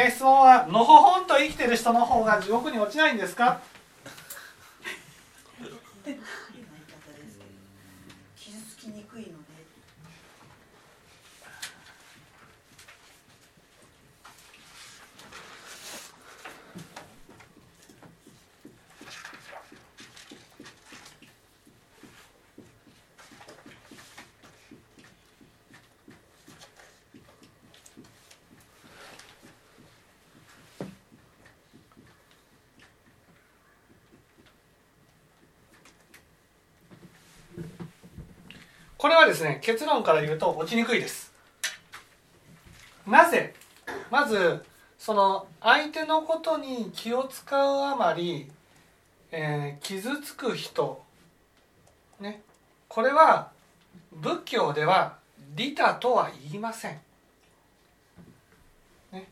え質問はのほほんと生きてる人の方が地獄に落ちないんですか？これはですね結論から言うと落ちにくいです。なぜ？まずその相手のことに気を使うあまり、えー、傷つく人ね。これは仏教では利他とは言いません。ね。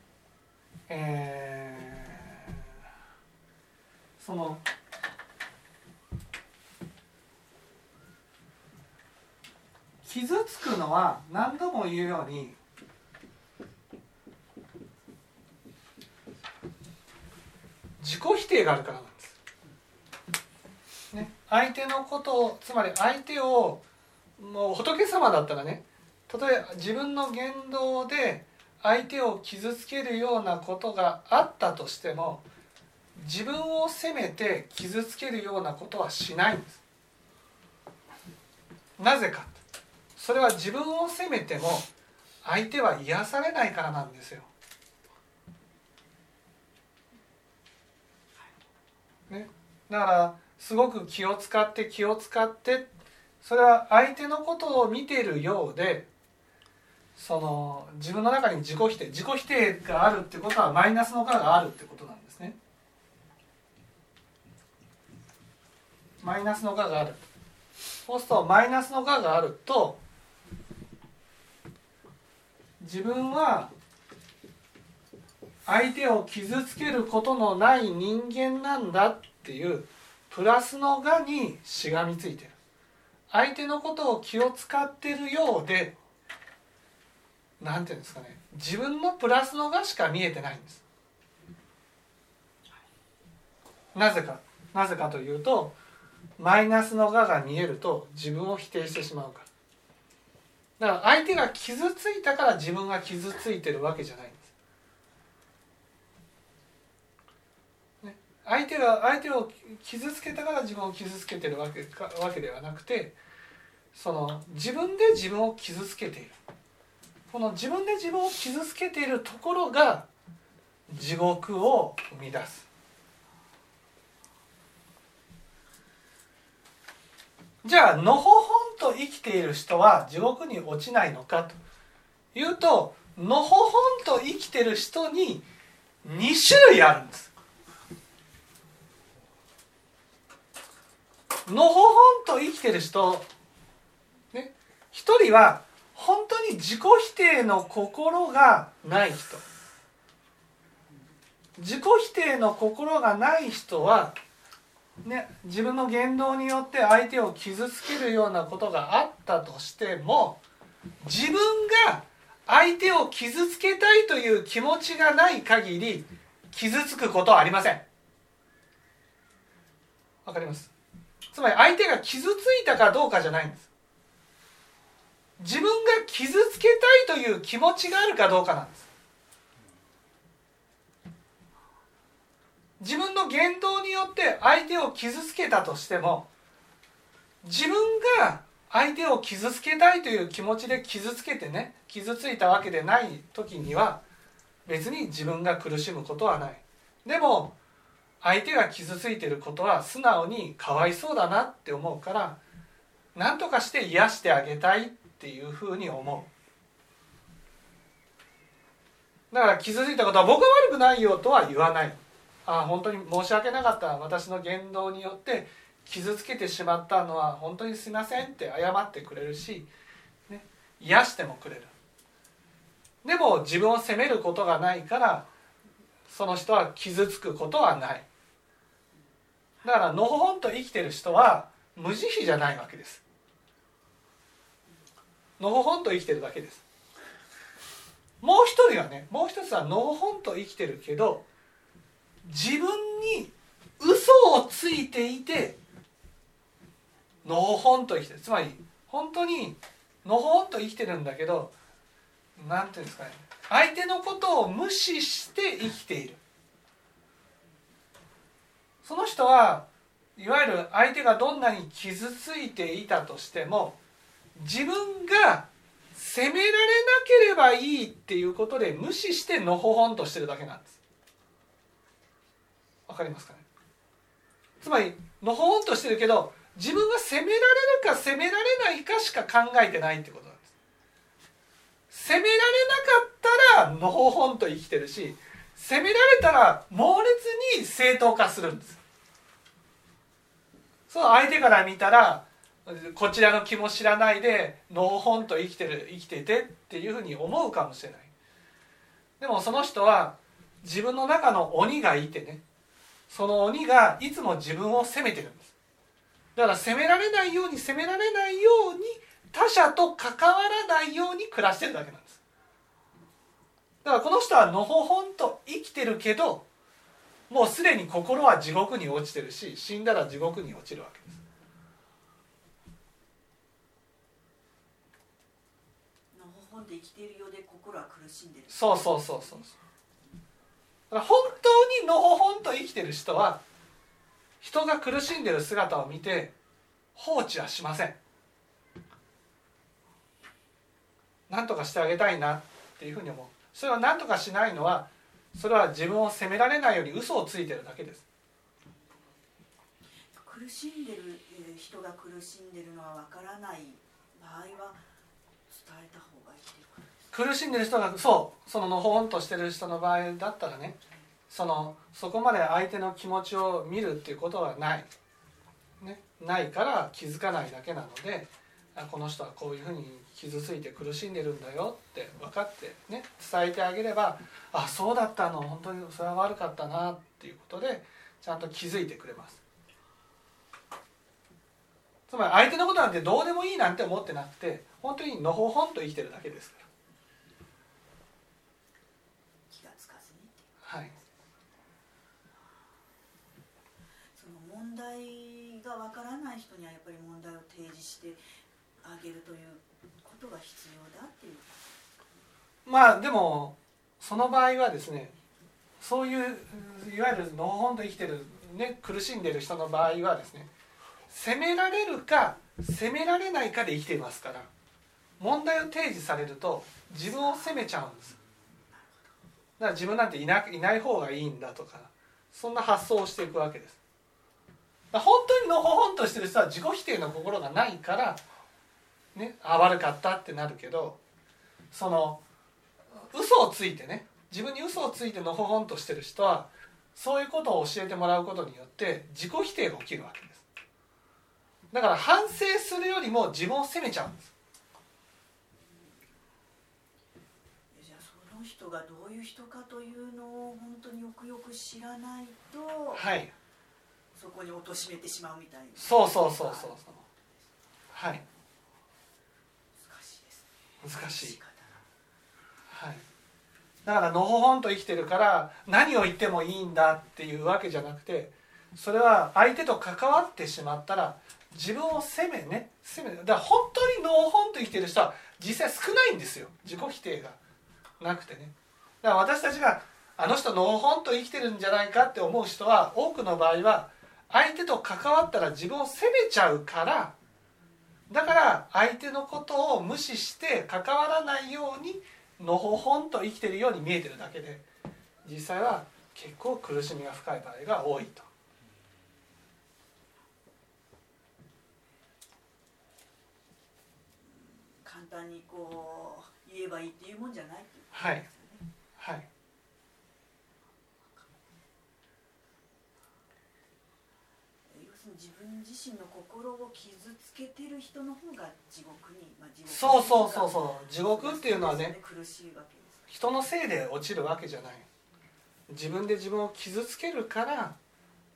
えー、その傷つくのは何度も言うように自己否定があるからなんです。ね、相手のことをつまり相手をもう仏様だったらね例えば自分の言動で相手を傷つけるようなことがあったとしても自分を責めて傷つけるようなことはしないんです。なぜかそれは自分を責めても相手は癒されないからなんですよ。ね、だからすごく気を使って気を使ってそれは相手のことを見ているようでその自分の中に自己否定自己否定があるってことはマイナスの価があるってことなんですね。マイナスの価がある。そうするとマイナスの価があると自分は相手を傷つけることのない人間なんだっていうプラスのがにしがみついてる。相手のことを気を使ってるようで何て言うんですかね。自分のプラスのがしか見えてないんです。なぜか。なぜかというとマイナスのがが見えると自分を否定してしまうから。だから相手が傷ついたから自分が傷ついてるわけじゃないんです。ね、相手が相手を傷つけたから自分を傷つけてるわけかわけではなくてその自分で自分を傷つけているこの自分で自分を傷つけているところが地獄を生み出す。じゃあのほほんと生きている人は地獄に落ちないのかというとのほほんと生きてる人に2種類あるんです。のほほんと生きてる人、ね、一人は本当に自己否定の心がない人自己否定の心がない人はね、自分の言動によって相手を傷つけるようなことがあったとしても自分が相手を傷つけたいという気持ちがない限り傷つくことはありません。わかります？つまり相手が傷ついたかどうかじゃないんです。自分が傷つけたいという気持ちがあるかどうかなんです。自分の言動によって相手を傷つけたとしても自分が相手を傷つけたいという気持ちで傷つけてね傷ついたわけでない時には別に自分が苦しむことはない。でも相手が傷ついてることは素直にかわいそうだなって思うから何とかして癒してあげたいっていうふうに思う。だから傷ついたことは僕は悪くないよとは言わない。あ本当に申し訳なかった。私の言動によって傷つけてしまったのは本当にすいませんって謝ってくれるし、ね、癒してもくれる。でも自分を責めることがないからその人は傷つくことはない。だからのほほんと生きてる人は無慈悲じゃないわけです。のほほんと生きてるだけです。もう一人はねもう一つはのほほんと生きてるけど自分に嘘をついていてのほほんと生きてる。つまり本当にのほほんと生きてるんだけど何ていうんですかね。相手のことを無視して生きている。その人はいわゆる相手がどんなに傷ついていたとしても自分が責められなければいいっていうことで無視してのほほんとしてるだけなんです。わかりますかね？つまりのほほんとしてるけど自分が責められるか責められないかしか考えてないってことなんです。責められなかったらのほほんと生きてるし責められたら猛烈に正当化するんです。そう相手から見たらこちらの気も知らないでのほほんと生きてる生きててっていうふうに思うかもしれない。でもその人は自分の中の鬼がいてねその鬼がいつも自分を責めてるんです。だから責められないように責められないように他者と関わらないように暮らしてるだけなんです。だからこの人はのほほんと生きてるけどもうすでに心は地獄に落ちてるし死んだら地獄に落ちるわけです。のほほんで生きているようで心は苦しんでる。そうそうそうそうだから本当にのほほんと生きてる人は人が苦しんでる姿を見て放置はしません。何とかしてあげたいなっていうふうに思う。それは何とかしないのはそれは自分を責められないように嘘をついてるだけです。苦しんでる人が苦しんでるのはわからない場合は伝えた方がいいっていうことです苦しんでる人がそうそののほほんとしてる人の場合だったらねそのそこまで相手の気持ちを見るっていうことはない、ね、ないから気づかないだけなのでこの人はこういうふうに傷ついて苦しんでるんだよって分かってね伝えてあげればあそうだったの本当にそれは悪かったなっていうことでちゃんと気づいてくれます。つまり相手のことなんてどうでもいいなんて思ってなくて本当にのほほんと生きてるだけですから気がつかずにっていうはいその問題がわからない人にはやっぱり問題を提示してあげるということが必要だっていう。まあでもその場合はですねそういういわゆるのほほんと生きてる、ね、苦しんでる人の場合はですね責められるか責められないかで生きていますから問題を提示されると自分を責めちゃうんです。だから自分なんていないない方がいいんだとかそんな発想をしていくわけです。本当にのほほんとしてる人は自己否定の心がないからねあ悪かったってなるけどその嘘をついてね自分に嘘をついてのほほんとしてる人はそういうことを教えてもらうことによって自己否定が起きるわけです。だから反省するよりも自分を責めちゃうんです。じゃあその人がどういう人かというのを本当によくよく知らないとはいそこに貶めてしまうみたいな。そうそうそうそうそう。はい。難しい。ね難しいはい。だからのほほんと生きてるから何を言ってもいいんだっていうわけじゃなくてそれは相手と関わってしまったら自分を責めね。責めだから本当にのほほんと生きてる人は実際少ないんですよ。自己否定が。なくてね。だから私たちがあの人のほほんと生きてるんじゃないかって思う人は多くの場合は相手と関わったら自分を責めちゃうからだから相手のことを無視して関わらないようにのほほんと生きてるように見えてるだけで実際は結構苦しみが深い場合が多いと。簡単にこう言えばいいっていうもんじゃないっていうことはい。はい要するに自分自身の心を傷つけてる人の方が地獄に、まあ、地獄そうそうそうそう。地獄っていうのはね苦しいわけです。人のせいで落ちるわけじゃない。自分で自分を傷つけるから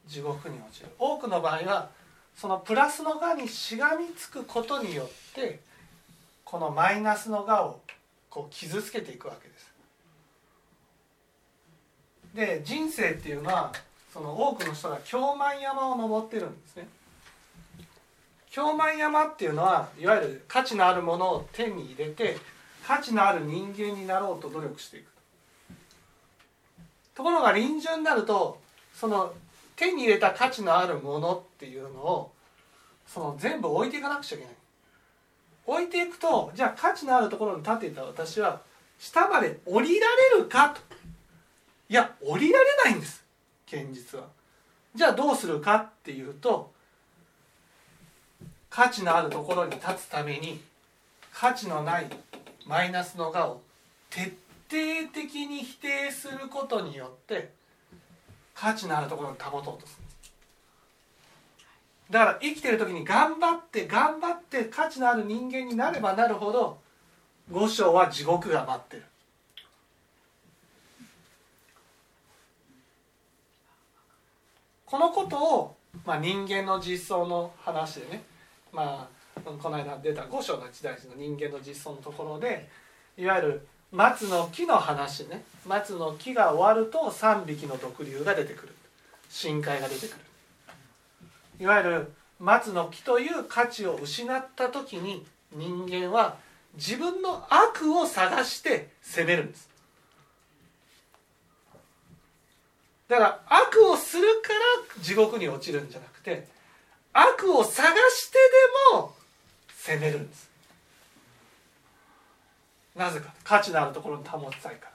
地獄に落ちる。多くの場合はそのプラスのがにしがみつくことによってこのマイナスのがをこう傷つけていくわけです。で人生っていうのはその多くの人が京満山を登ってるんですね。京満山っていうのはいわゆる価値のあるものを手に入れて価値のある人間になろうと努力していく。ところが臨終になるとその手に入れた価値のあるものっていうのをその全部置いていかなくちゃいけない。置いていくとじゃあ価値のあるところに立っていた私は下まで降りられるかと。いや降りられないんです。現実は。じゃあどうするかっていうと価値のあるところに立つために価値のないマイナスの我を徹底的に否定することによって価値のあるところに保とうとする。だから生きてる時に頑張って頑張って価値のある人間になればなるほど五章は地獄が待ってる。このことを、まあ、人間の実相の話でねまあこの間出た五章の一大事の人間の実相のところでいわゆる松の木の話ね。松の木が終わると3匹の毒竜が出てくる。深海が出てくる。いわゆる松の木という価値を失った時に人間は自分の悪を探して責めるんです。だから悪をするから地獄に落ちるんじゃなくて悪を探してでも責めるんです。なぜか。価値のあるところに保ちたいから。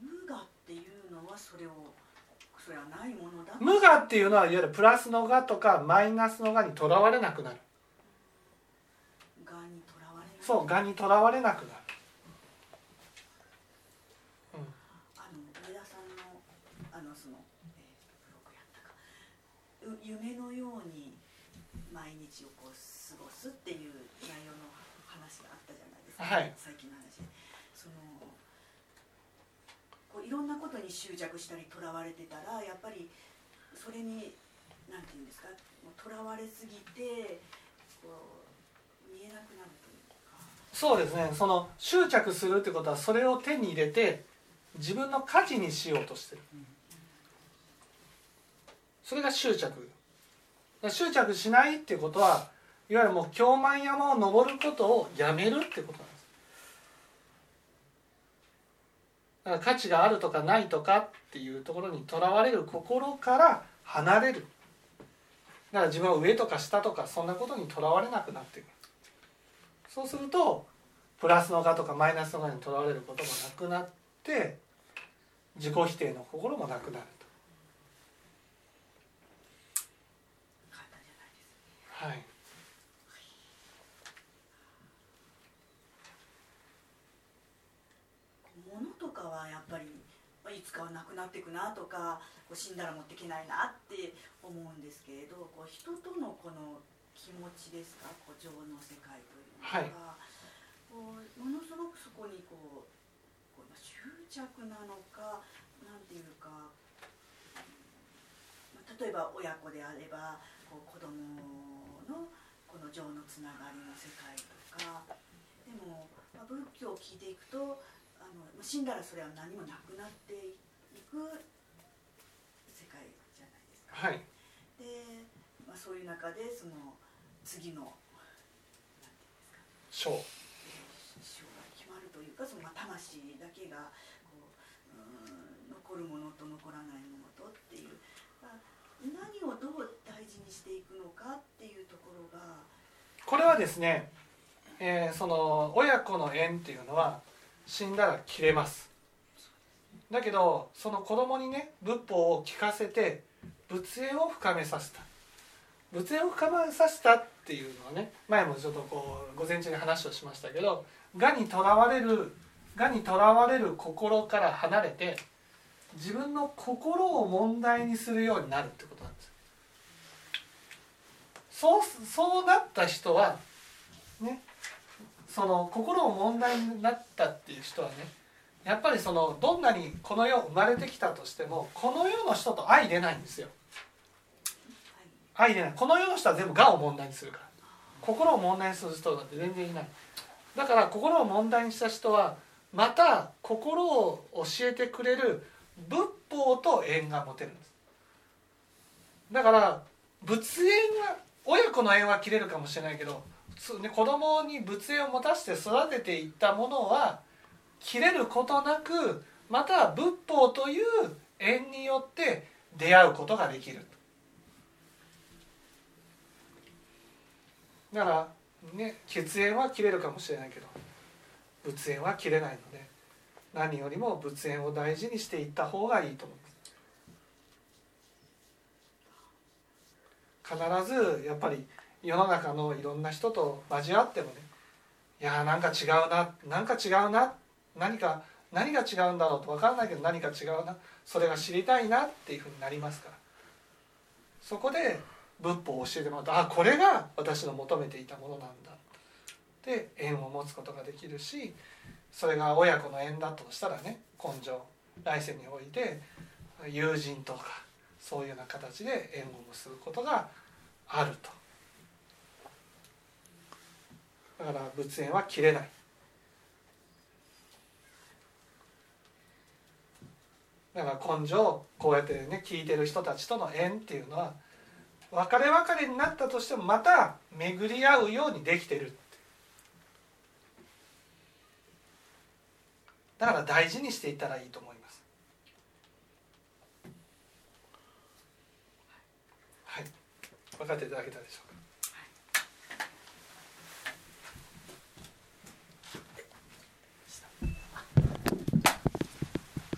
無我っていうのはそれをそれはないものだ。無我っていうのはいわゆるプラスの我とかマイナスの我にとらわれなくなる。そう我にとらわれなくなるあの上田さんのあのその、えーブログやったか。う夢のように毎日をこう過ごすっていう内容の話があったじゃないですか、はい。最近の話で。そのこういろんなことに執着したりとらわれてたらやっぱりそれになんていうんですかとらわれすぎてこう見えなくなるというか。そうですね。その執着するってことはそれを手に入れて自分の価値にしようとしてるそれが執着。執着しないっていうことはいわゆるもう京満山を登ることをやめるってことなんです。だから価値があるとかないとかっていうところにとらわれる心から離れる。だから自分は上とか下とかそんなことにとらわれなくなっていく。そうするとプラスの我とかマイナスの我にとらわれることもなくなって自己否定の心もなくなると簡単じゃないですはい物とかはやっぱりまあいつかはなくなっていくなとかこう死んだら持っていけないなって思うんですけれどこう人とのこの気持ちですか？こう情の世界というのが、こうものすごくそこにこうこう執着なのかなんていうか、まあ、例えば親子であればこう子供のこの情のつながりの世界とかでも、まあ、仏教を聞いていくとあのまあ死んだらそれは何もなくなっていく世界じゃないですか。はい。で、まあ、そういう中でその次のなんていうんですか小死が決まるというかそのまあ魂だけがこうう残るものと残らないものとっていう。まあ何をどう大事にしていくのかっていうところがこれはですね、えーその親子の縁っていうのは死んだら切れますだけどその子供にね仏法を聞かせて仏縁を深めさせた。仏縁を深めさせたっていうのはね前もちょっとこう午前中に話をしましたけどがにとらわれるがにとらわれる心から離れて自分の心を問題にするようになるってことなんです。そうそうなった人はねその心を問題になったっていう人はねやっぱりそのどんなにこの世生まれてきたとしてもこの世の人と相入れないんですよ。はい。相入れない。この世の人は全部我を問題にするから。心を問題にする人なんて全然いない。だから心を問題にした人はまた心を教えてくれる仏法と縁が持てるんです。だから仏縁が親子の縁は切れるかもしれないけどね、子供に仏縁を持たせて育てていったものは切れることなくまた仏法という縁によって出会うことができるだからね血縁は切れるかもしれないけど仏縁は切れないので何よりも仏縁を大事にしていった方がいいと思います。必ずやっぱり世の中のいろんな人と交わってもねいやーなんか違うななんか違うな何か何が違うんだろうと分からないけど何か違うなそれが知りたいなっていうふうになりますから。そこで仏法を教えてもらうとあこれが私の求めていたものなんだ。で縁を持つことができるしそれが親子の縁だとしたらね根性来世において友人とかそういうような形で縁を結ぶことがあると。だから仏縁は切れない。だから根性こうやってね聞いてる人たちとの縁っていうのは別れ別れになったとしてもまた巡り合うようにできてるだから大事にしていったらいいと思います。はい。分かっていただけたでしょうか？